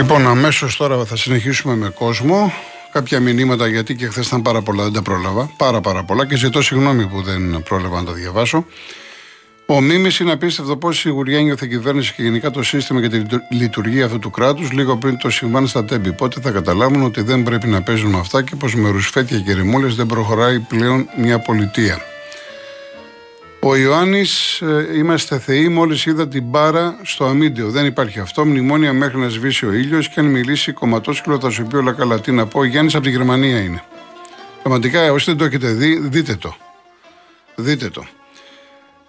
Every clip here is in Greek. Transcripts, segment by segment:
Λοιπόν, αμέσως τώρα θα συνεχίσουμε με κόσμο. Κάποια μηνύματα γιατί και χθες ήταν πάρα πολλά, δεν τα πρόλαβα. Πάρα πάρα πολλά και ζητώ συγγνώμη που δεν πρόλαβα να τα διαβάσω. Ο Μίμης είναι απίστευτο πόση σιγουριά νιώθε η κυβέρνηση και γενικά το σύστημα για τη λειτουργία αυτού του κράτους λίγο πριν το συμβάν στα τέμπη. Πότε θα καταλάβουν ότι δεν πρέπει να παίζουν αυτά και πως με ρουσφέτια και ρημούλες δεν προχωράει πλέον μια πολιτεία. Ο Ιωάννης, ε, είμαστε θεοί. Μόλις είδα την μπάρα στο αμύντιο. Δεν υπάρχει αυτό. Μνημόνια μέχρι να σβήσει ο ήλιος και αν μιλήσει κομματόσκυλο θα σου πει όλα καλά. Τι να πω. Ο Γιάννης από τη Γερμανία είναι. Πραγματικά, όσοι δεν το έχετε δει, δείτε το. Δείτε το.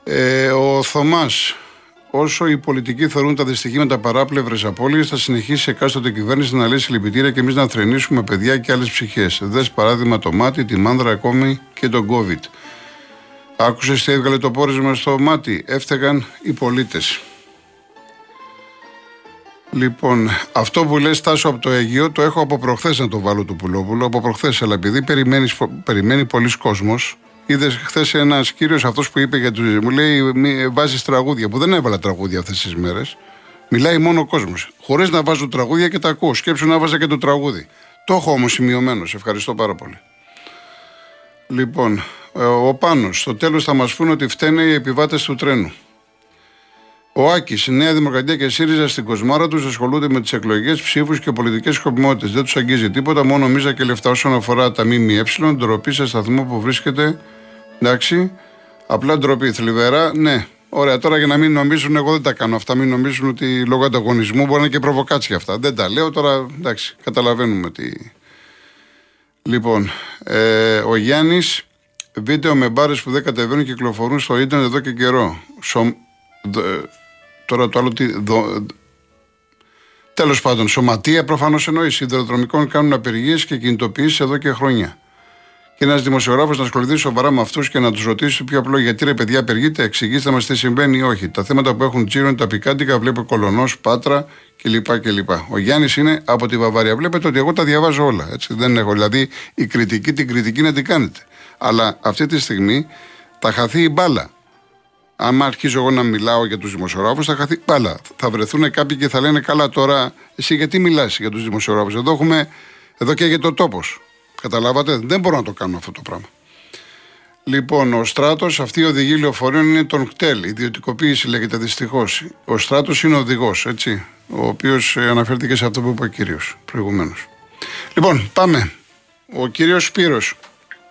Ε, ο Θωμάς, όσο οι πολιτικοί θεωρούν τα δυστυχήματα παράπλευρες απώλειες, θα συνεχίσει εκάστοτε κυβέρνηση να λύσει λυπητήρια και εμείς να θρενήσουμε παιδιά και άλλες ψυχές. Δες παράδειγμα το μάτι, τη μάνδρα ακόμη και τον COVID. Άκουσες τι έβγαλε το πόρισμα στο μάτι; Έφταιγαν οι πολίτες. Λοιπόν, αυτό που λες Τάσο από το Αίγυο το έχω από προχθές να το βάλω του Πουλόπουλου. Από προχθές, αλλά επειδή περιμένεις πολλοί κόσμος, είδες χθες ένας κύριος αυτός που είπε για τους. Μου λέει, βάζεις τραγούδια. Που δεν έβαλα τραγούδια αυτές τις μέρες. Μιλάει μόνο ο κόσμος. Χωρίς να βάζω τραγούδια και τα ακούω. Σκέψου να βάζα και το τραγούδι. Το έχω όμως σημειωμένο. Ευχαριστώ πάρα πολύ. Λοιπόν, ε, ο Πάνος, στο τέλος θα μας πούνε ότι φταίνε οι επιβάτες του τρένου. Ο Άκης, η Νέα Δημοκρατία και η ΣΥΡΙΖΑ στην κοσμάρα τους ασχολούνται με τις εκλογές, ψήφους και πολιτικές σκοπιμότητες. Δεν τους αγγίζει τίποτα, μόνο μίζα και λεφτά όσον αφορά τα ΜΜΕ. Ντροπή σε σταθμό που βρίσκεται. Εντάξει. Απλά ντροπή. Θλιβερά, ναι. Ωραία, τώρα για να μην νομίζουν, εγώ δεν τα κάνω αυτά. Μην νομίζουν ότι λόγω ανταγωνισμού μπορεί να είναι και προβοκάτσια αυτά. Δεν τα λέω τώρα, εντάξει, καταλαβαίνουμε τι. Λοιπόν, ε, ο Γιάννης βίντεο με μπάρες που δεν κατεβαίνουν και κυκλοφορούν στο ίντερνετ εδώ και καιρό. Σο, τώρα το άλλο τι. Τέλος πάντων, σωματεία προφανώς εννοείς. Σιδηροδρομικών κάνουν απεργίες και κινητοποιήσεις εδώ και χρόνια. Και ένας δημοσιογράφος να ασχοληθεί σοβαρά με αυτούς και να τους ρωτήσει πιο απλό γιατί ρε παιδιά απεργείτε, εξηγήστε μας τι συμβαίνει ή όχι. Τα θέματα που έχουν τζίρο είναι τα πικάντικα, βλέπω κολονός, πάτρα κλπ. κλπ. Ο Γιάννης είναι από τη Βαβάρια. Βλέπετε ότι εγώ τα διαβάζω όλα. Έτσι. Δεν έχω. Δηλαδή η κριτική την κριτική να την κάνετε. Αλλά αυτή τη στιγμή θα χαθεί η μπάλα. Αν αρχίζω εγώ να μιλάω για τους δημοσιογράφους, θα χαθεί μπάλα. Θα βρεθούν κάποιοι και θα λένε καλά τώρα, εσύ γιατί μιλάς για τους δημοσιογράφους; Εδώ έχουμε, εδώ και για το τόπος. Καταλάβατε, δεν μπορώ να το κάνω αυτό το πράγμα. Λοιπόν, ο στράτος, αυτή η οδηγή λεωφορείων είναι τον κτέλ. Ιδιωτικοποίηση λέγεται δυστυχώς. Ο στράτος είναι οδηγός, έτσι. Ο οποίος ε, αναφέρθηκε σε αυτό που είπε ο κύριος προηγουμένως. Λοιπόν, πάμε. Ο κύριος Σπύρος.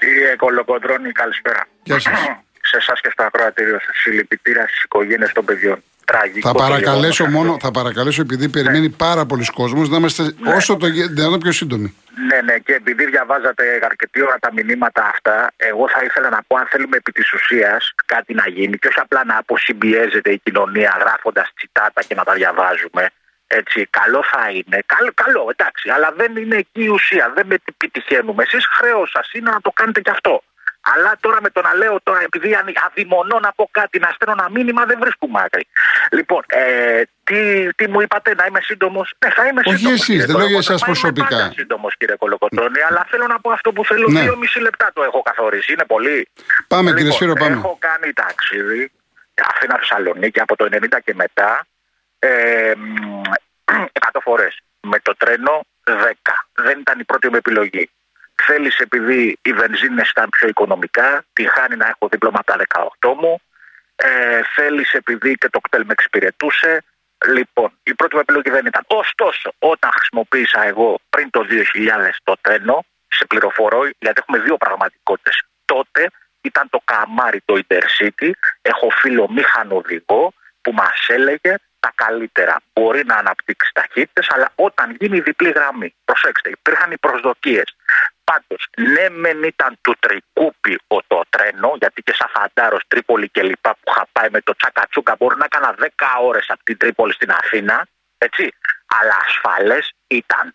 Κύριε Κολοκοντρώνη, καλησπέρα. Γεια σας. Σε εσάς και στο ακροατήριο σα, συλληπιτήρια στι οικογένειε των παιδιών. Τραγικό θα παρακαλέσω μόνο, θα παρακαλέσω επειδή περιμένει ναι. πάρα πολλοί κόσμο να είμαστε ναι. όσο το δυνατόν πιο σύντομοι. Ναι, ναι, και επειδή διαβάζατε αρκετή ώρα τα μηνύματα αυτά, εγώ θα ήθελα να πω αν θέλουμε επί της ουσίας κάτι να γίνει και όχι απλά να αποσυμπιέζεται η κοινωνία γράφοντας τσιτάτα και να τα διαβάζουμε. Έτσι, καλό θα είναι. Καλό, καλό, εντάξει, αλλά δεν είναι εκεί η ουσία. Δεν με επιτυχαίνουμε. Εσείς χρέος σας είναι να το κάνετε κι αυτό. Αλλά τώρα με το να λέω τώρα, επειδή αδειμονώ να πω κάτι, να στέλνω ένα μήνυμα, δεν βρίσκουμε άκρη. Λοιπόν, ε, τι, τι μου είπατε, να είμαι σύντομος; Ναι, θα είμαι σύντομος. Όχι εσεί, δεν λέω για εσάς προσωπικά. Είμαι σύντομος, κύριε Κολοκοτρόνη, αλλά θέλω να πω αυτό που θέλω. Ναι. Δύο μισή λεπτά το έχω καθορίσει. Είναι πολύ. Πάμε, λοιπόν, κύριε Σπύρο, πάμε. Έχω κάνει ταξίδι Αθήνα Θεσσαλονίκη από το 90 και μετά. Ε, 100 φορές. Με το τρένο 10. Δεν ήταν η πρώτη μου επιλογή. Θέλεις επειδή οι βενζίνε ήταν πιο οικονομικά, τη χάνει να έχω δίπλωμα από τα 18 μου. Ε, Θέλεις επειδή και το κτέλ με εξυπηρετούσε. Λοιπόν, η πρώτη μου επιλογή δεν ήταν. Ωστόσο, όταν χρησιμοποίησα εγώ πριν το 2000 το τρένο, σε πληροφορώ, γιατί έχουμε δύο πραγματικότητες. Τότε ήταν το καμάρι το Intercity. Έχω φίλο μηχανοδηγό που μας έλεγε τα καλύτερα. Μπορεί να αναπτύξει ταχύτητες, αλλά όταν γίνει η διπλή γραμμή, προσέξτε, υπήρχαν οι προσδοκίες. Πάντως, ναι, μεν ήταν του τρικούπι ο το τρένο, γιατί και σαν φαντάρος Τρίπολη και λοιπά που είχα πάει με το τσακατσούκα, μπορεί να έκανα 10 ώρες από την Τρίπολη στην Αθήνα, έτσι. Αλλά ασφαλές ήταν.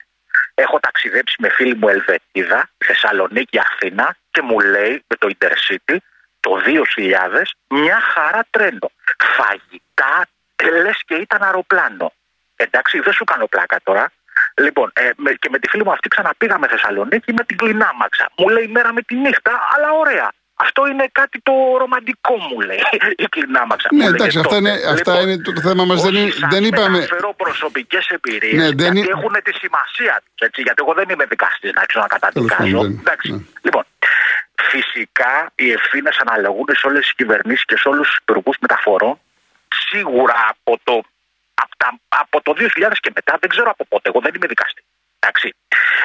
Έχω ταξιδέψει με φίλη μου Ελβετίδα, Θεσσαλονίκη, Αθήνα και μου λέει με το Intercity το 2000 μια χαρά τρένο. Φαγητά, λες και ήταν αεροπλάνο. Εντάξει, δεν σου κάνω πλάκα τώρα. Λοιπόν, ε, με, και με τη φίλη μου αυτή ξαναπήγαμε Θεσσαλονίκη με την κλινάμαξα. Μου λέει μέρα με τη νύχτα, αλλά ωραία. Αυτό είναι κάτι το ρομαντικό μου λέει η κλινάμαξα. Ναι, εντάξει, αυτά είναι, αυτά λοιπόν, είναι το, θέμα μας. Δεν, δεν είπαμε. αναφέρω προσωπικές εμπειρίες ναι, γιατί είναι... έχουν τη σημασία του. Γιατί εγώ δεν είμαι δικαστής να ξέρω να καταδικάζω. Εντάξει. Ναι. Λοιπόν, φυσικά οι ευθύνες αναλογούν σε όλες τις κυβερνήσεις και σε όλους τους υπουργούς μεταφορών. Σίγουρα από το, από, τα, από το 2000 και μετά, δεν ξέρω από πότε. Εγώ δεν είμαι δικαστής. Εντάξει.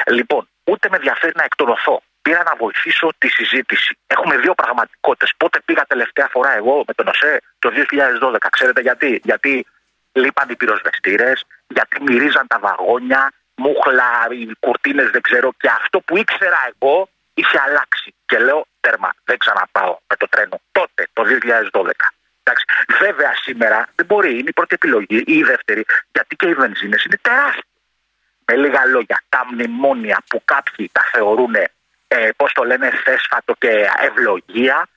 Λοιπόν, ούτε με ενδιαφέρει να εκτονωθώ πήρα να βοηθήσω τη συζήτηση. Έχουμε δύο πραγματικότητες. Πότε πήγα τελευταία φορά εγώ με τον ΟΣΕ το 2012. Ξέρετε γιατί; Γιατί λείπαν οι πυροσβεστήρες, γιατί μυρίζαν τα βαγόνια, μούχλα, οι κουρτίνες δεν ξέρω. Και αυτό που ήξερα εγώ είχε αλλάξει. Και λέω τέρμα, δεν ξαναπάω με το τρένο. Τότε, το 2012. Εντάξει. Βέβαια σήμερα δεν μπορεί, είναι η πρώτη επιλογή ή η δεύτερη, γιατί και οι βενζίνες είναι τεράστιες. Με λίγα λόγια, τα μνημόνια που κάποιοι τα θεωρούν ε, πώς το λένε, θέσφατο και ευλογία,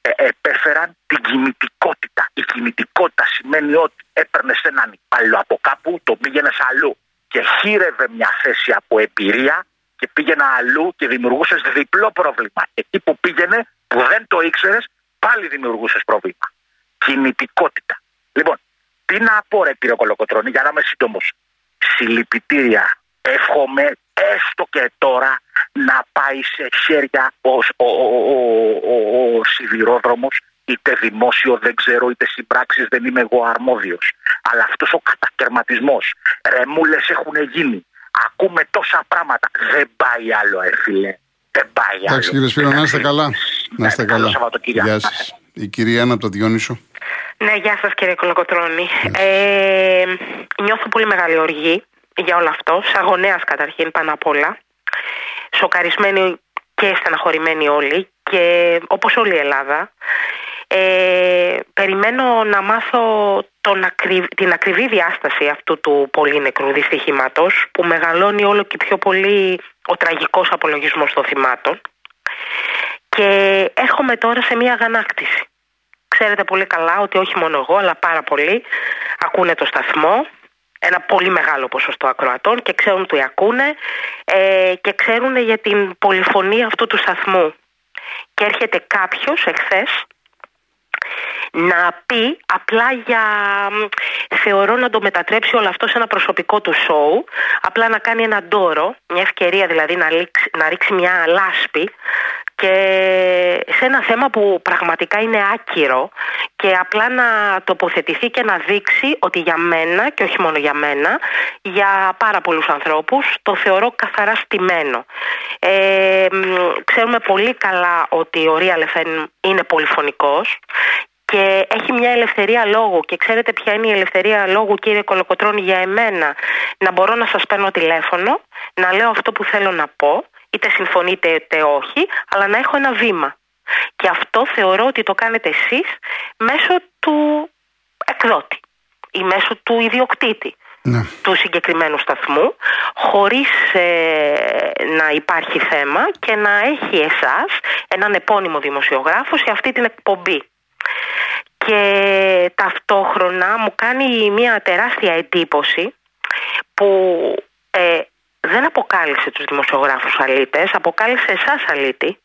ε, επέφεραν την κινητικότητα. Η κινητικότητα σημαίνει ότι έπαιρνες έναν υπάλληλο από κάπου, τον πήγαινες αλλού και χείρευε μια θέση από εμπειρία και πήγαινε αλλού και δημιουργούσες διπλό πρόβλημα. Εκεί που πήγαινε, που δεν το ήξερες, πάλι δημιουργούσες πρόβλημα. Κινητικότητα. Λοιπόν, τι να πω, ρε κύριε Κολοκοτρόνη, για να είμαι σύντομος. Συλληπιτήρια. Εύχομαι έστω και τώρα να πάει σε χέρια ο, ο, ο, ο, ο σιδηρόδρομος είτε δημόσιο δεν ξέρω είτε συμπράξεις δεν είμαι εγώ αρμόδιος. Αλλά αυτός ο κατακαιρματισμός ρεμούλες έχουν γίνει. Ακούμε τόσα πράγματα. Δεν πάει άλλο ε φίλε. Δεν πάει άλλο. Εντάξει κύριε Σπύρο να είστε καλά. Να είστε καλά. Γεια σας. Η κυρία Άννα από το Διόνυσο ναι, γεια σας κύριε Κολοκοτρώνη. Ε, νιώθω πολύ μεγάλη οργή για όλο αυτό, σαν γονέας καταρχήν πάνω απ' όλα σοκαρισμένοι και στεναχωρημένοι όλοι και όπως όλη η Ελλάδα ε, περιμένω να μάθω τον την ακριβή διάσταση αυτού του πολύ νεκρού δυστυχήματος που μεγαλώνει όλο και πιο πολύ ο τραγικός απολογισμός των θυμάτων και έρχομαι τώρα σε μια αγανάκτηση. Ξέρετε πολύ καλά ότι όχι μόνο εγώ αλλά πάρα πολλοί ακούνε το σταθμό ένα πολύ μεγάλο ποσοστό ακροατών και ξέρουν τι ακούνε ε, και ξέρουν για την πολυφωνία αυτού του σταθμού. Και έρχεται κάποιος εχθές να πει απλά για θεωρώ να το μετατρέψει όλο αυτό σε ένα προσωπικό του σοου απλά να κάνει ένα ντόρο μια ευκαιρία δηλαδή να, να ρίξει μια λάσπη και σε ένα θέμα που πραγματικά είναι άκυρο και απλά να τοποθετηθεί και να δείξει ότι για μένα και όχι μόνο για μένα, για πάρα πολλούς ανθρώπους το θεωρώ καθαρά στημένο. Ε, ξέρουμε πολύ καλά ότι ο Ρία Λεφέν είναι πολυφωνικός και έχει μια ελευθερία λόγου και ξέρετε ποια είναι η ελευθερία λόγου κύριε Κολοκοτρώνη για εμένα; Να μπορώ να σας παίρνω τηλέφωνο να λέω αυτό που θέλω να πω είτε συμφωνείτε είτε όχι, αλλά να έχω ένα βήμα. Και αυτό θεωρώ ότι το κάνετε εσείς μέσω του εκδότη ή μέσω του ιδιοκτήτη ναι. του συγκεκριμένου σταθμού χωρίς ε, να υπάρχει θέμα και να έχει εσάς έναν επώνυμο δημοσιογράφο σε αυτή την εκπομπή. Και ταυτόχρονα μου κάνει μια τεράστια εντύπωση που ε, δεν αποκάλυψε τους δημοσιογράφους αλήτες, αποκάλυψε εσάς αλήτη,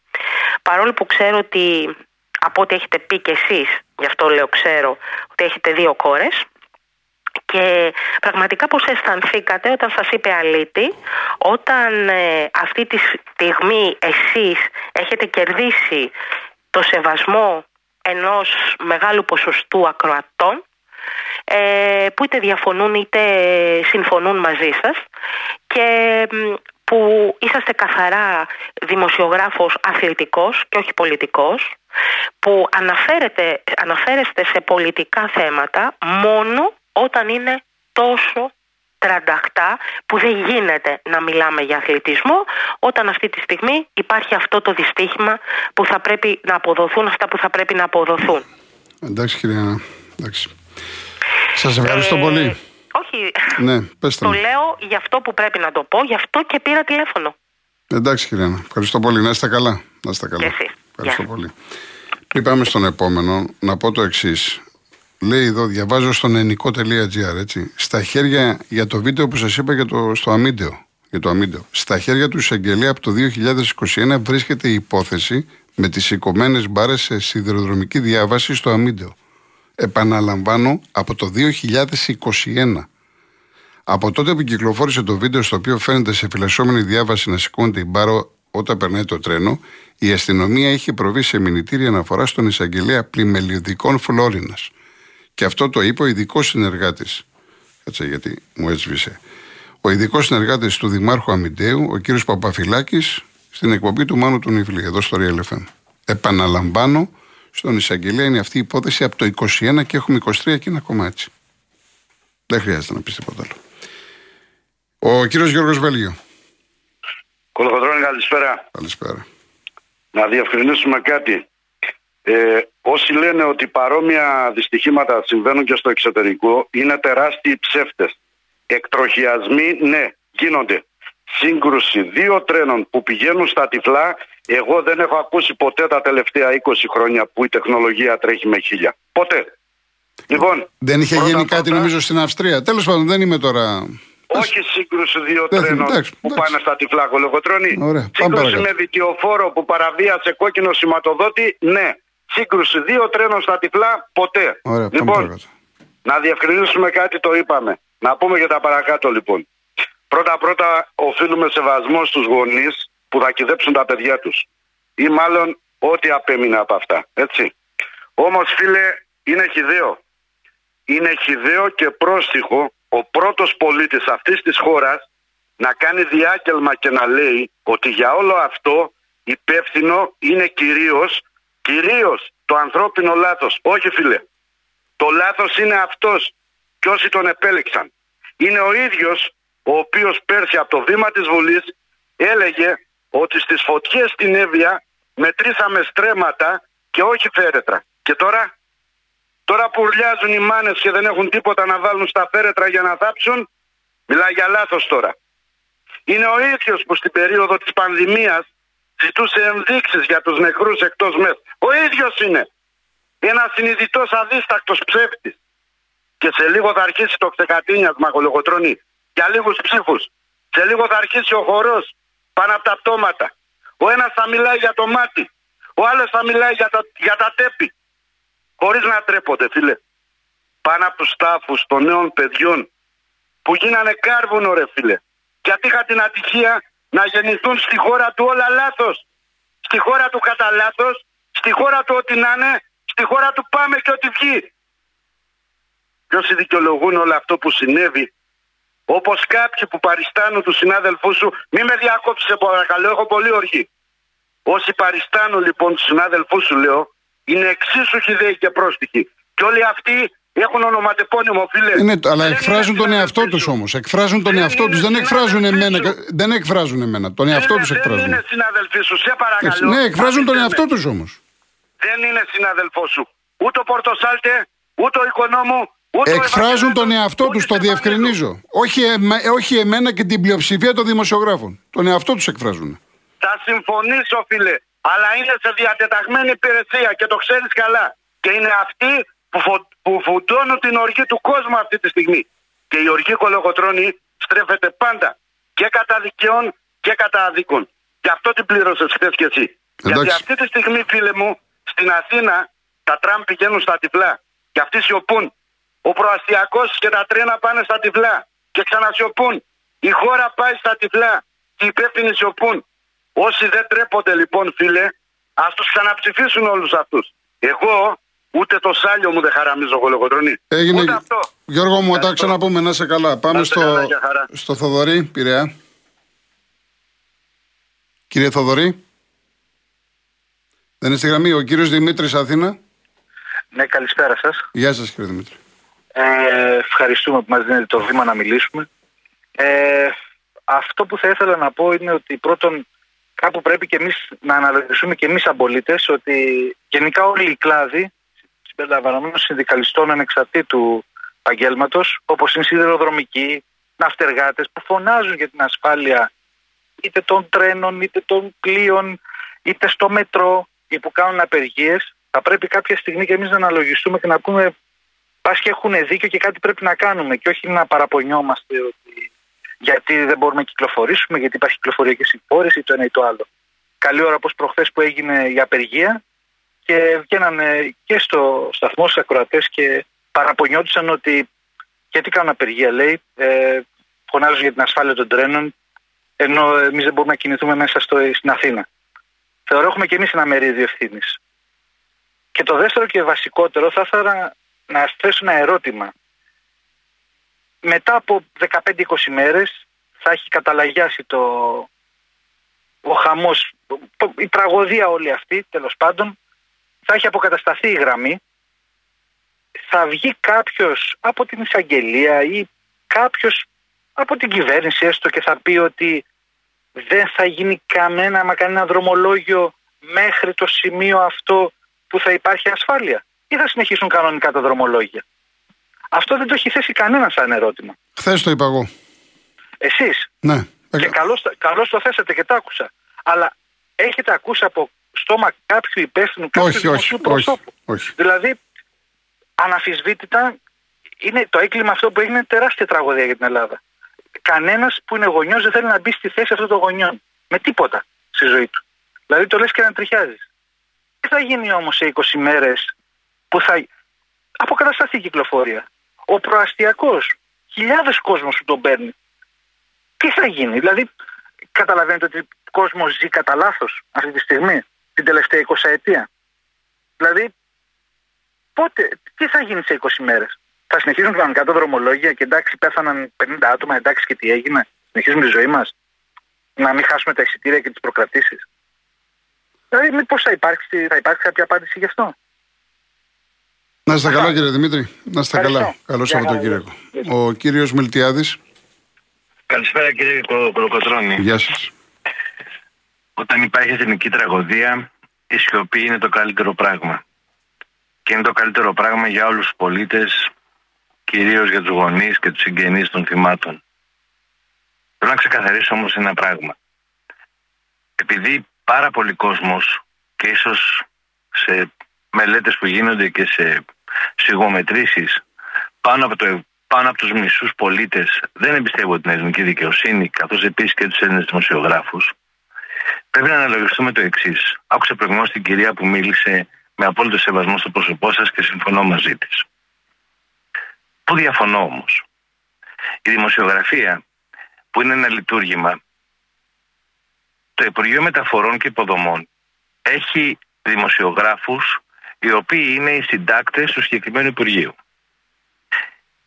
παρόλο που ξέρω ότι από ό,τι έχετε πει και εσείς, γι' αυτό λέω ξέρω, ότι έχετε δύο κόρες, και πραγματικά πώς αισθανθήκατε όταν σας είπε αλήτη, όταν ε, αυτή τη στιγμή εσείς έχετε κερδίσει το σεβασμό ενός μεγάλου ποσοστού ακροατών ε, που είτε διαφωνούν είτε συμφωνούν μαζί σας και που είσαστε καθαρά δημοσιογράφος αθλητικός και όχι πολιτικός που αναφέρετε, αναφέρεστε σε πολιτικά θέματα μόνο όταν είναι τόσο τρανταχτά που δεν γίνεται να μιλάμε για αθλητισμό όταν αυτή τη στιγμή υπάρχει αυτό το δυστύχημα που θα πρέπει να αποδοθούν αυτά που θα πρέπει να αποδοθούν. Εντάξει κυρία, εντάξει. Σας ευχαριστώ ε, πολύ. Όχι. Ναι, πες το λέω για αυτό που πρέπει να το πω, γι' αυτό και πήρα τηλέφωνο. Εντάξει, κυρία. Ευχαριστώ πολύ. Να είστε καλά. Να είστε καλά. Και Ευχαριστώ πολύ. Πριν πάμε στον επόμενο, να πω το εξής. Λέει εδώ, διαβάζω στο νενικό.gr, έτσι. Στα χέρια για το βίντεο που σας είπα για το, στο αμίντεο. Για το αμίντεο. Στα χέρια του εισαγγελέα από το 2021 βρίσκεται η υπόθεση με τις σηκωμένε μπάρες σε σιδηροδρομική διάβαση στο Αμίντεο. Επαναλαμβάνω, από το 2021. Από τότε που κυκλοφόρησε το βίντεο στο οποίο φαίνεται σε φυλασσόμενη διάβαση να σηκώνεται η μπάρα όταν περνάει το τρένο, η αστυνομία είχε προβεί σε μηνυτήρια αναφορά στον εισαγγελέα πλημελιωδικών Φλόρινας. Και αυτό το είπε ο ειδικός συνεργάτης. Κάτσε γιατί μου έσβησε. Ο ειδικός συνεργάτης του Δημάρχου Αμυντέου, ο κύριος Παπαφυλάκης, στην εκπομπή του Μάνου του Νιφλή, εδώ στο Real FM. Επαναλαμβάνω, στον εισαγγελέα είναι αυτή η υπόθεση από το 21 και έχουμε 23 και είναι ακόμα έτσι. Δεν χρειάζεται να πεις τίποτα άλλο. Ο κύριος Γιώργος Βέλγιο. Κολοκοτρώνη, καλησπέρα. Καλησπέρα. Να διευκρινίσουμε κάτι. Ε, όσοι λένε ότι παρόμοια δυστυχήματα συμβαίνουν και στο εξωτερικό είναι τεράστιοι ψεύτες. Εκτροχιασμοί, ναι, γίνονται. Σύγκρουση δύο τρένων που πηγαίνουν στα τυφλά, εγώ δεν έχω ακούσει ποτέ τα τελευταία 20 χρόνια που η τεχνολογία τρέχει με χίλια. Ποτέ. Λοιπόν, δεν είχε γίνει κάτι νομίζω στην Αυστρία. Τέλος πάντων δεν είμαι τώρα όχι σύγκρουση δύο τρένων που πάνε στα τυφλά κολοκοτρώνη. Σύγκρουση με δικαιοφόρο που παραβίασε κόκκινο σηματοδότη, ναι. Σύγκρουση δύο τρένων στα τυφλά, ποτέ. Ωραία, λοιπόν, να διευκρινίσουμε κάτι, το είπαμε. Να πούμε για τα παρακάτω λοιπόν. Πρώτα-πρώτα οφείλουμε σεβασμό στους γονείς που θα κυδέψουν τα παιδιά τους. Ή μάλλον ό,τι απέμεινε από αυτά. Έτσι. Όμως φίλε είναι χιδαίο. Είναι χιδαίο και πρόστιχο ο πρώτος πολίτης αυτής της χώρας να κάνει διάκελμα και να λέει ότι για όλο αυτό υπεύθυνο είναι κυρίως, κυρίως το ανθρώπινο λάθος. Όχι φίλε, το λάθος είναι αυτός και όσοι τον επέλεξαν. Είναι ο ίδιος ο οποίος πέρσι από το βήμα της Βουλής έλεγε ότι στις φωτιές στην Εύβοια μετρήσαμε στρέμματα και όχι φέρετρα. Και τώρα Τώρα που ουρλιάζουν οι μάνες και δεν έχουν τίποτα να βάλουν στα φέρετρα για να θάψουν, μιλάει για λάθος τώρα. Είναι ο ίδιος που στην περίοδο της πανδημίας ζητούσε ενδείξεις για τους νεκρούς εκτός ΜΕΘ. Ο ίδιος είναι. Ένας συνειδητός αδίστακτος ψεύτης. Και σε λίγο θα αρχίσει το ξεκατίνιασμα κολογοτρώνη. Για λίγους ψήφους. Σε λίγο θα αρχίσει ο χορός πάνω από τα πτώματα. Ο ένας θα μιλάει για το μάτι. Ο άλλος θα μιλάει για τα, για τα τέπη. Χωρίς να τρέπονται φίλε. Πάνω από τους τάφους των νέων παιδιών που γίνανε κάρβουνο ρε φίλε. Γιατί είχα την ατυχία να γεννηθούν στη χώρα του όλα λάθος. Στη χώρα του κατά λάθος, στη χώρα του ό,τι να είναι, στη χώρα του πάμε και ό,τι βγει. Και όσοι δικαιολογούν όλο αυτό που συνέβη, όπως κάποιοι που παριστάνουν τους συνάδελφούς σου, μη με διακόψεις, σε παρακαλώ, έχω πολύ οργή. Όσοι παριστάνουν λοιπόν τους συνάδελφούς σου, λέω, είναι εξίσου χιδαίοι και πρόστιχοι. Και όλοι αυτοί έχουν ονοματεπώνυμο, φίλε. Είναι, αλλά εκφράζουν τον εαυτό τους όμως. Εκφράζουν τον εαυτό τους. Δεν εκφράζουν εμένα. Δεν εκφράζουν εμένα. Τον εαυτό τους εκφράζουν. Δεν είναι συναδελφοί σου, σε παρακαλώ. Ναι, εκφράζουν τον εαυτό τους όμως. Δεν είναι συναδελφό σου. Ούτε ο Πορτοσάλτε, ούτε ο Οικονόμου, Ούτε Εκφράζουν τον εαυτό τους, το διευκρινίζω. Όχι, όχι εμένα και την πλειοψηφία των δημοσιογράφων. Τον εαυτό τους εκφράζουν. Θα συμφωνήσω, φίλε αλλά είναι σε διατεταγμένη υπηρεσία και το ξέρεις καλά. Και είναι αυτοί που, φω, που φουντώνουν την οργή του κόσμου αυτή τη στιγμή. Και η οργή κολογοτρώνη στρέφεται πάντα και κατά δικαιών και κατά αδίκων. Γι' αυτό την πλήρωσες χθες και εσύ. Γιατί αυτή τη στιγμή, φίλε μου, στην Αθήνα τα τραμ πηγαίνουν στα τυφλά. Και αυτοί σιωπούν. Ο προαστιακός και τα τρένα πάνε στα τυφλά. Και ξανασιωπούν. Η χώρα πάει στα τυφλά. Και οι υπεύθυνοι σιωπούν. Όσοι δεν τρέπονται λοιπόν φίλε, ας τους ξαναψηφίσουν όλους αυτούς. Εγώ ούτε το σάλιο μου δεν χαραμίζω κολοκοτρονή. Έγινε. Ούτε αυτό. Γιώργο μου, όταν ξαναπούμε να είσαι καλά. Πάμε στο, καλά, στο Θοδωρή, Πειραιά. Κύριε Θοδωρή. Δεν είναι στη γραμμή ο κύριος Δημήτρης Αθήνα. Ναι, καλησπέρα σας. Γεια σας κύριε Δημήτρη. Ε, ευχαριστούμε που μας δίνετε το βήμα να μιλήσουμε. Ε, αυτό που θα ήθελα να πω είναι ότι πρώτον κάπου πρέπει και εμείς να αναλογιστούμε και εμείς σαν πολίτες ότι γενικά όλοι οι κλάδοι συμπεριλαμβανομένων συνδικαλιστών ανεξαρτήτου επαγγέλματος, όπως είναι σιδηροδρομικοί, ναυτεργάτες που φωνάζουν για την ασφάλεια είτε των τρένων, είτε των πλοίων, είτε στο μετρό ή που κάνουν απεργίες, θα πρέπει κάποια στιγμή και εμείς να αναλογιστούμε και να πούμε πας και έχουν δίκιο και κάτι πρέπει να κάνουμε και όχι να παραπονιόμαστε ότι γιατί δεν μπορούμε να κυκλοφορήσουμε, γιατί υπάρχει κυκλοφοριακή συμφόρηση ή το ένα ή το άλλο. καλή ώρα όπως προχθές που έγινε η απεργία και βγαίναν και στο σταθμό στους ακροατές και παραπονιόντουσαν ότι γιατί κάνουν απεργία λέει, ε, φωνάζουν για την ασφάλεια των τρένων ενώ εμείς δεν μπορούμε να κινηθούμε μέσα στο, στην Αθήνα. Θεωρώ έχουμε και εμείς ένα μερίδιο ευθύνης. Και το δεύτερο και βασικότερο θα ήθελα να θέσω ένα ερώτημα. Μετά από 15-20 μέρες θα έχει καταλαγιάσει το, ο χαμός, η τραγωδία όλη αυτή τέλος πάντων, θα έχει αποκατασταθεί η γραμμή, θα βγει κάποιος από την εισαγγελία ή κάποιος από την κυβέρνηση έστω και θα πει ότι δεν θα γίνει κανένα, μα κανένα δρομολόγιο μέχρι το σημείο αυτό που θα υπάρχει ασφάλεια ή θα συνεχίσουν κανονικά τα δρομολόγια. Αυτό δεν το έχει θέσει κανένας σαν ερώτημα. Χθες το είπα εγώ. Εσείς. Ναι. Και καλώς, το θέσατε και το άκουσα. Αλλά έχετε ακούσει από στόμα κάποιου υπεύθυνου, κάποιου δημοσίου προσώπου. Όχι, Δηλαδή, αναφυσβήτητα, είναι το έγκλημα αυτό που έγινε τεράστια τραγωδία για την Ελλάδα. Κανένας που είναι γονιός δεν θέλει να μπει στη θέση αυτών των γονιών. Με τίποτα στη ζωή του. Δηλαδή το λες και να τριχιάζεις. Τι θα γίνει όμως σε 20 μέρες που θα αποκατασταθεί η κυκλοφορία. Ο προαστιακός, χιλιάδες κόσμος που τον παίρνει. Τι θα γίνει, δηλαδή καταλαβαίνετε ότι ο κόσμος ζει κατά λάθος αυτή τη στιγμή, την τελευταία 20 ετία. Δηλαδή, πότε, τι θα γίνει σε 20 μέρες. Θα συνεχίσουν κανονικά τα δρομολόγια και εντάξει, πέθαναν 50 άτομα, εντάξει και τι έγινε. Συνεχίζουμε τη ζωή μας. Να μην χάσουμε τα εισιτήρια και τις προκρατήσεις. Δηλαδή, μήπως θα υπάρξει, θα υπάρξει κάποια απάντηση γι' αυτό. Να είστε καλά, κύριε Δημήτρη. Να είστε καλά. Καλό Σαββατοκύριακο. Ο κύριος Μιλτιάδης. Καλησπέρα, κύριε Κολοκοτρόνη. Γεια σας. Όταν υπάρχει εθνική τραγωδία, η σιωπή είναι το καλύτερο πράγμα. Και είναι το καλύτερο πράγμα για όλους τους πολίτες, κυρίως για τους γονείς και τους συγγενείς των θυμάτων. Θέλω να ξεκαθαρίσω όμως ένα πράγμα. Επειδή πάρα πολλοί κόσμος και ίσως σε μελέτες που γίνονται και σε σιγομετρήσεις πάνω από, το, πάνω από τους μισούς πολίτες δεν εμπιστεύονται την ελληνική δικαιοσύνη καθώς επίσης και τους Έλληνες δημοσιογράφους πρέπει να αναλογιστούμε το εξής. Άκουσα προηγουμένως την κυρία που μίλησε με απόλυτο σεβασμό στο πρόσωπό σας και συμφωνώ μαζί της. Πού διαφωνώ όμως; Η δημοσιογραφία που είναι ένα λειτουργήμα το Υπουργείο Μεταφορών και Υποδομών έχει δημοσιογράφους οι οποίοι είναι οι συντάκτες του συγκεκριμένου Υπουργείου.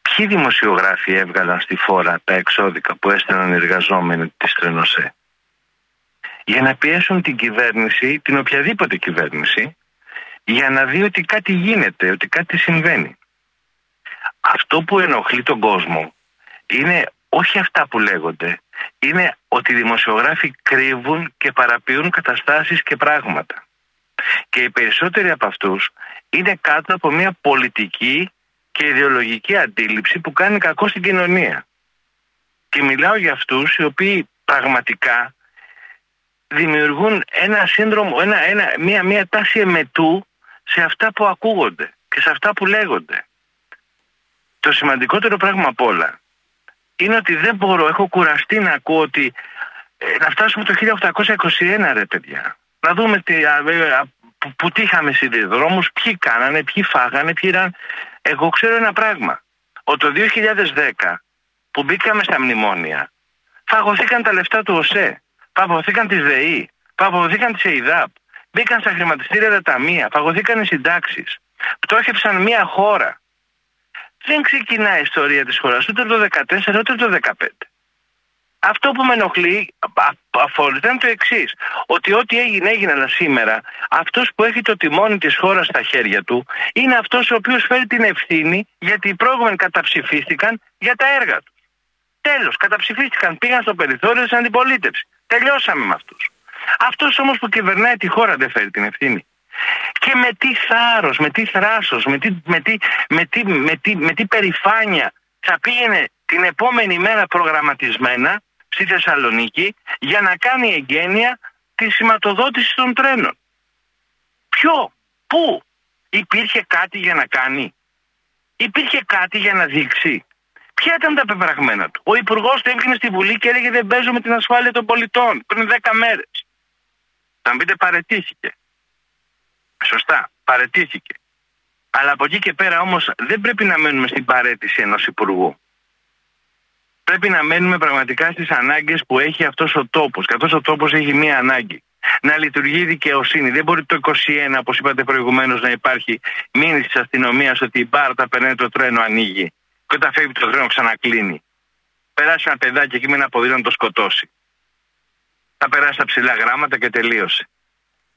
Ποιοι δημοσιογράφοι έβγαλαν στη φόρα τα εξώδικα που έστελναν οι εργαζόμενοι της Τρενοσέ; Για να πιέσουν την κυβέρνηση, την οποιαδήποτε κυβέρνηση, για να δει ότι κάτι γίνεται, ότι κάτι συμβαίνει. Αυτό που ενοχλεί τον κόσμο είναι όχι αυτά που λέγονται, είναι ότι οι δημοσιογράφοι κρύβουν και παραποιούν καταστάσεις και πράγματα. Και οι περισσότεροι από αυτούς είναι κάτω από μια πολιτική και ιδεολογική αντίληψη που κάνει κακό στην κοινωνία. Και μιλάω για αυτούς οι οποίοι πραγματικά δημιουργούν ένα σύνδρομο, ένα, ένα, μια, μια τάση εμετού σε αυτά που ακούγονται και σε αυτά που λέγονται. Το σημαντικότερο πράγμα απ' όλα είναι ότι δεν μπορώ, έχω κουραστεί να ακούω ότι ε, να φτάσουμε το 1821 ρε παιδιά. Να δούμε τι, που, που τύχαμε σιδηροδρόμους, ποιοι κάνανε, ποιοι φάγανε, ποιοι ήταν. Εγώ ξέρω ένα πράγμα. Ότι το 2010 που μπήκαμε στα μνημόνια, φαγωθήκαν τα λεφτά του ΟΣΕ, φαγωθήκαν της ΔΕΗ, φαγωθήκαν της ΕΙΔΑΠ, μπήκαν στα χρηματιστήρια τα ταμεία, φαγωθήκαν οι συντάξεις, πτώχευσαν μια χώρα. Δεν ξεκινάει η ιστορία της χώρας ούτε το 2014 ούτε το 2015. Αυτό που με ενοχλεί αφορικά είναι το εξής. Ότι ό,τι έγινε, έγινε, αλλά σήμερα αυτός που έχει το τιμόνι της χώρας στα χέρια του είναι αυτός ο οποίος φέρει την ευθύνη γιατί οι προηγούμενοι καταψηφίστηκαν για τα έργα τους. Τέλος, καταψηφίστηκαν, πήγαν στο περιθώριο της αντιπολίτευσης. Τελειώσαμε με αυτούς. Αυτός όμως που κυβερνάει τη χώρα δεν φέρει την ευθύνη. Και με τι θάρρος, με τι θράσος, με τι, με, τι, με, τι, με, τι, με τι περηφάνεια θα πήγαινε την επόμενη μέρα προγραμματισμένα στη Θεσσαλονίκη για να κάνει εγγένεια τη σηματοδότηση των τρένων. Ποιο, πού, υπήρχε κάτι για να κάνει, υπήρχε κάτι για να δείξει; Ποια ήταν τα πεπραγμένα του; Ο Υπουργός του έβγαινε στη Βουλή και έλεγε Δεν παίζω με την ασφάλεια των πολιτών πριν 10 μέρες. Θα μου πείτε παρετήθηκε. Σωστά, παρετήθηκε. Αλλά από εκεί και πέρα όμως δεν πρέπει να μένουμε στην παρέτηση ενός υπουργού. Πρέπει να μένουμε πραγματικά στις ανάγκες που έχει αυτός ο τόπος. Και αυτός ο τόπος έχει μία ανάγκη. Να λειτουργεί η δικαιοσύνη. Δεν μπορεί το 21, όπως είπατε προηγουμένως, να υπάρχει μήνυση της αστυνομίας ότι η μπάρτα περνάει το τρένο ανοίγει. Και όταν φεύγει το τρένο ξανακλίνει. Περάσει ένα παιδάκι εκεί με ένα ποδήλατο να το σκοτώσει. Θα περάσει τα ψηλά γράμματα και τελείωσε.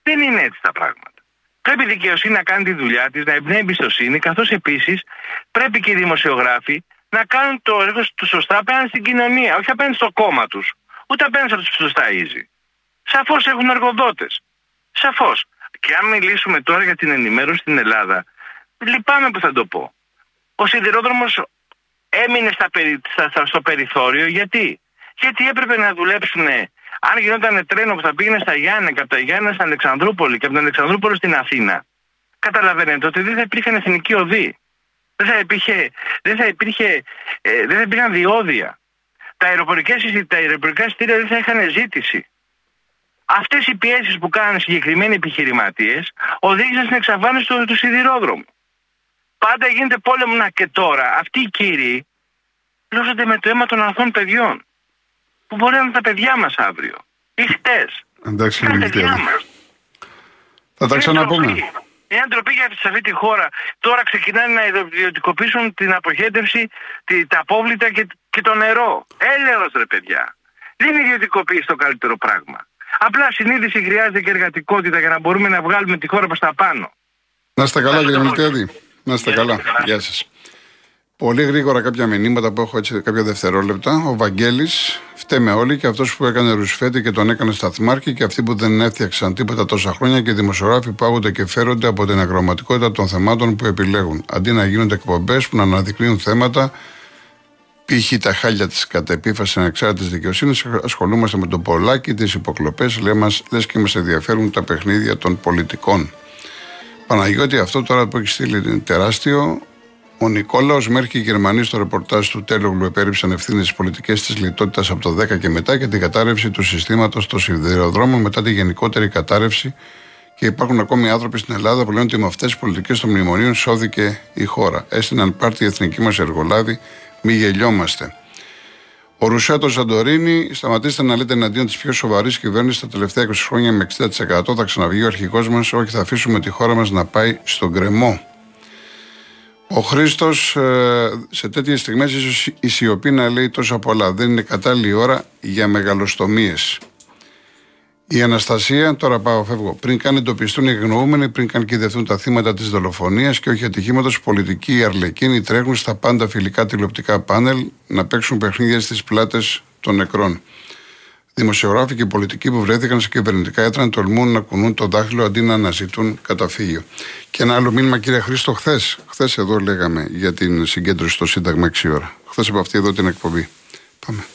Δεν είναι έτσι τα πράγματα. Πρέπει η δικαιοσύνη να κάνει τη δουλειά της, να εμπνέει εμπιστοσύνη, καθώς επίσης πρέπει και οι δημοσιογράφοι να κάνουν το έργο τους σωστά απέναντι στην κοινωνία, όχι απέναντι στο κόμμα τους, ούτε απέναντι σε τους του ταΐζει. Σαφώς έχουν εργοδότες. Σαφώς. Και αν μιλήσουμε τώρα για την ενημέρωση στην Ελλάδα, λυπάμαι που θα το πω. Ο σιδηρόδρομος έμεινε στα, στα, στο περιθώριο γιατί; Γιατί έπρεπε να δουλέψουν αν γινόταν τρένο που θα πήγαινε στα Γιάννη και από τα Γιάννη στην Αλεξανδρούπολη και από την Αλεξανδρούπολη στην Αθήνα, καταλαβαίνετε ότι δεν θα υπήρχε εθνική οδή. Δεν θα υπήρχε, δεν θα υπήρχε, ε, δεν θα υπήρχαν διόδια. Τα, τα αεροπορικά εισιτήρια δεν θα είχαν ζήτηση. Αυτές οι πιέσεις που κάνανε συγκεκριμένοι επιχειρηματίες οδήγησαν στην εξαφάνιση του, του σιδηρόδρομου. Πάντα γίνεται πόλεμο να και τώρα. Αυτοί οι κύριοι πλούσονται με το αίμα των αθών παιδιών που μπορεί να είναι τα παιδιά μας αύριο. Ή χτες. Εντάξει, είναι παιδιά Θα τα ξαναπούμε. Είναι ντροπή για σε αυτή τη χώρα. Τώρα ξεκινάνε να ιδιωτικοποιήσουν την αποχέτευση, τα απόβλητα και, και το νερό. Έλεος ρε παιδιά. Δεν είναι ιδιωτικοποίηση το καλύτερο πράγμα. Απλά συνείδηση χρειάζεται και εργατικότητα για να μπορούμε να βγάλουμε τη χώρα προς τα πάνω. Να είστε καλά, κύριε Μιλτιάδη. Να είστε καλά. Γεια σας. Πολύ γρήγορα κάποια μηνύματα που έχω έτσι κάποια δευτερόλεπτα. Ο Βαγγέλης, φταίμε όλοι και αυτός που έκανε ρουσφέτη και τον έκανε σταθμάρχη και αυτοί που δεν έφτιαξαν τίποτα τόσα χρόνια και οι δημοσιογράφοι που άγονται και φέρονται από την αγροματικότητα των θεμάτων που επιλέγουν. Αντί να γίνονται εκπομπές που να αναδεικνύουν θέματα, π.χ. τα χάλια της κατεπίφασης ανεξάρτητης δικαιοσύνης, ασχολούμαστε με το πολλάκι, τις υποκλοπές, λες και μας ενδιαφέρουν τα παιχνίδια των πολιτικών. Παναγιώτη, αυτό τώρα που έχεις στείλει είναι τεράστιο. Ο Νικόλαος Μέρκη και οι Γερμανοί στο ρεπορτάζ του Τέλογλου επέριψαν ευθύνες στις πολιτικές της λιτότητας από το 10 και μετά και την κατάρρευση του συστήματος των σιδηροδρόμων μετά τη γενικότερη κατάρρευση. Και υπάρχουν ακόμη άνθρωποι στην Ελλάδα που λένε ότι με αυτές τις πολιτικές των μνημονίων σώθηκε η χώρα. Έστειναν πάρτι η εθνική μας εργολάβη, μη γελιόμαστε. Ο Ρουσέτος Σαντορίνη, σταματήστε να λέτε εναντίον της πιο σοβαρής κυβέρνησης τα τελευταία 20 χρόνια με 60%. Θα ξαναβγεί ο αρχικό μας, όχι θα αφήσουμε τη χώρα μας να πάει στον κρεμό. Ο Χρήστος ε, σε τέτοιες στιγμές ίσως η σιωπή να λέει τόσα πολλά. Δεν είναι κατάλληλη ώρα για μεγαλοστομίες. Η Αναστασία, τώρα πάω, φεύγω. Πριν καν εντοπιστούν οι εγνοούμενοι, πριν καν κυδευτούν τα θύματα της δολοφονίας και όχι ατυχήματος, πολιτικοί οι αρλεκίνοι τρέχουν στα πάντα φιλικά τηλεοπτικά πάνελ να παίξουν παιχνίδια στις πλάτες των νεκρών. Δημοσιογράφοι και πολιτικοί που βρέθηκαν σε κυβερνητικά έτρα τολμούν να κουνούν το δάχτυλο αντί να αναζητούν καταφύγιο. Και ένα άλλο μήνυμα, κύριε Χρήστο, χθες. Χθες εδώ λέγαμε για την συγκέντρωση στο Σύνταγμα 6 ώρα. Χθες από αυτή εδώ την εκπομπή. Πάμε.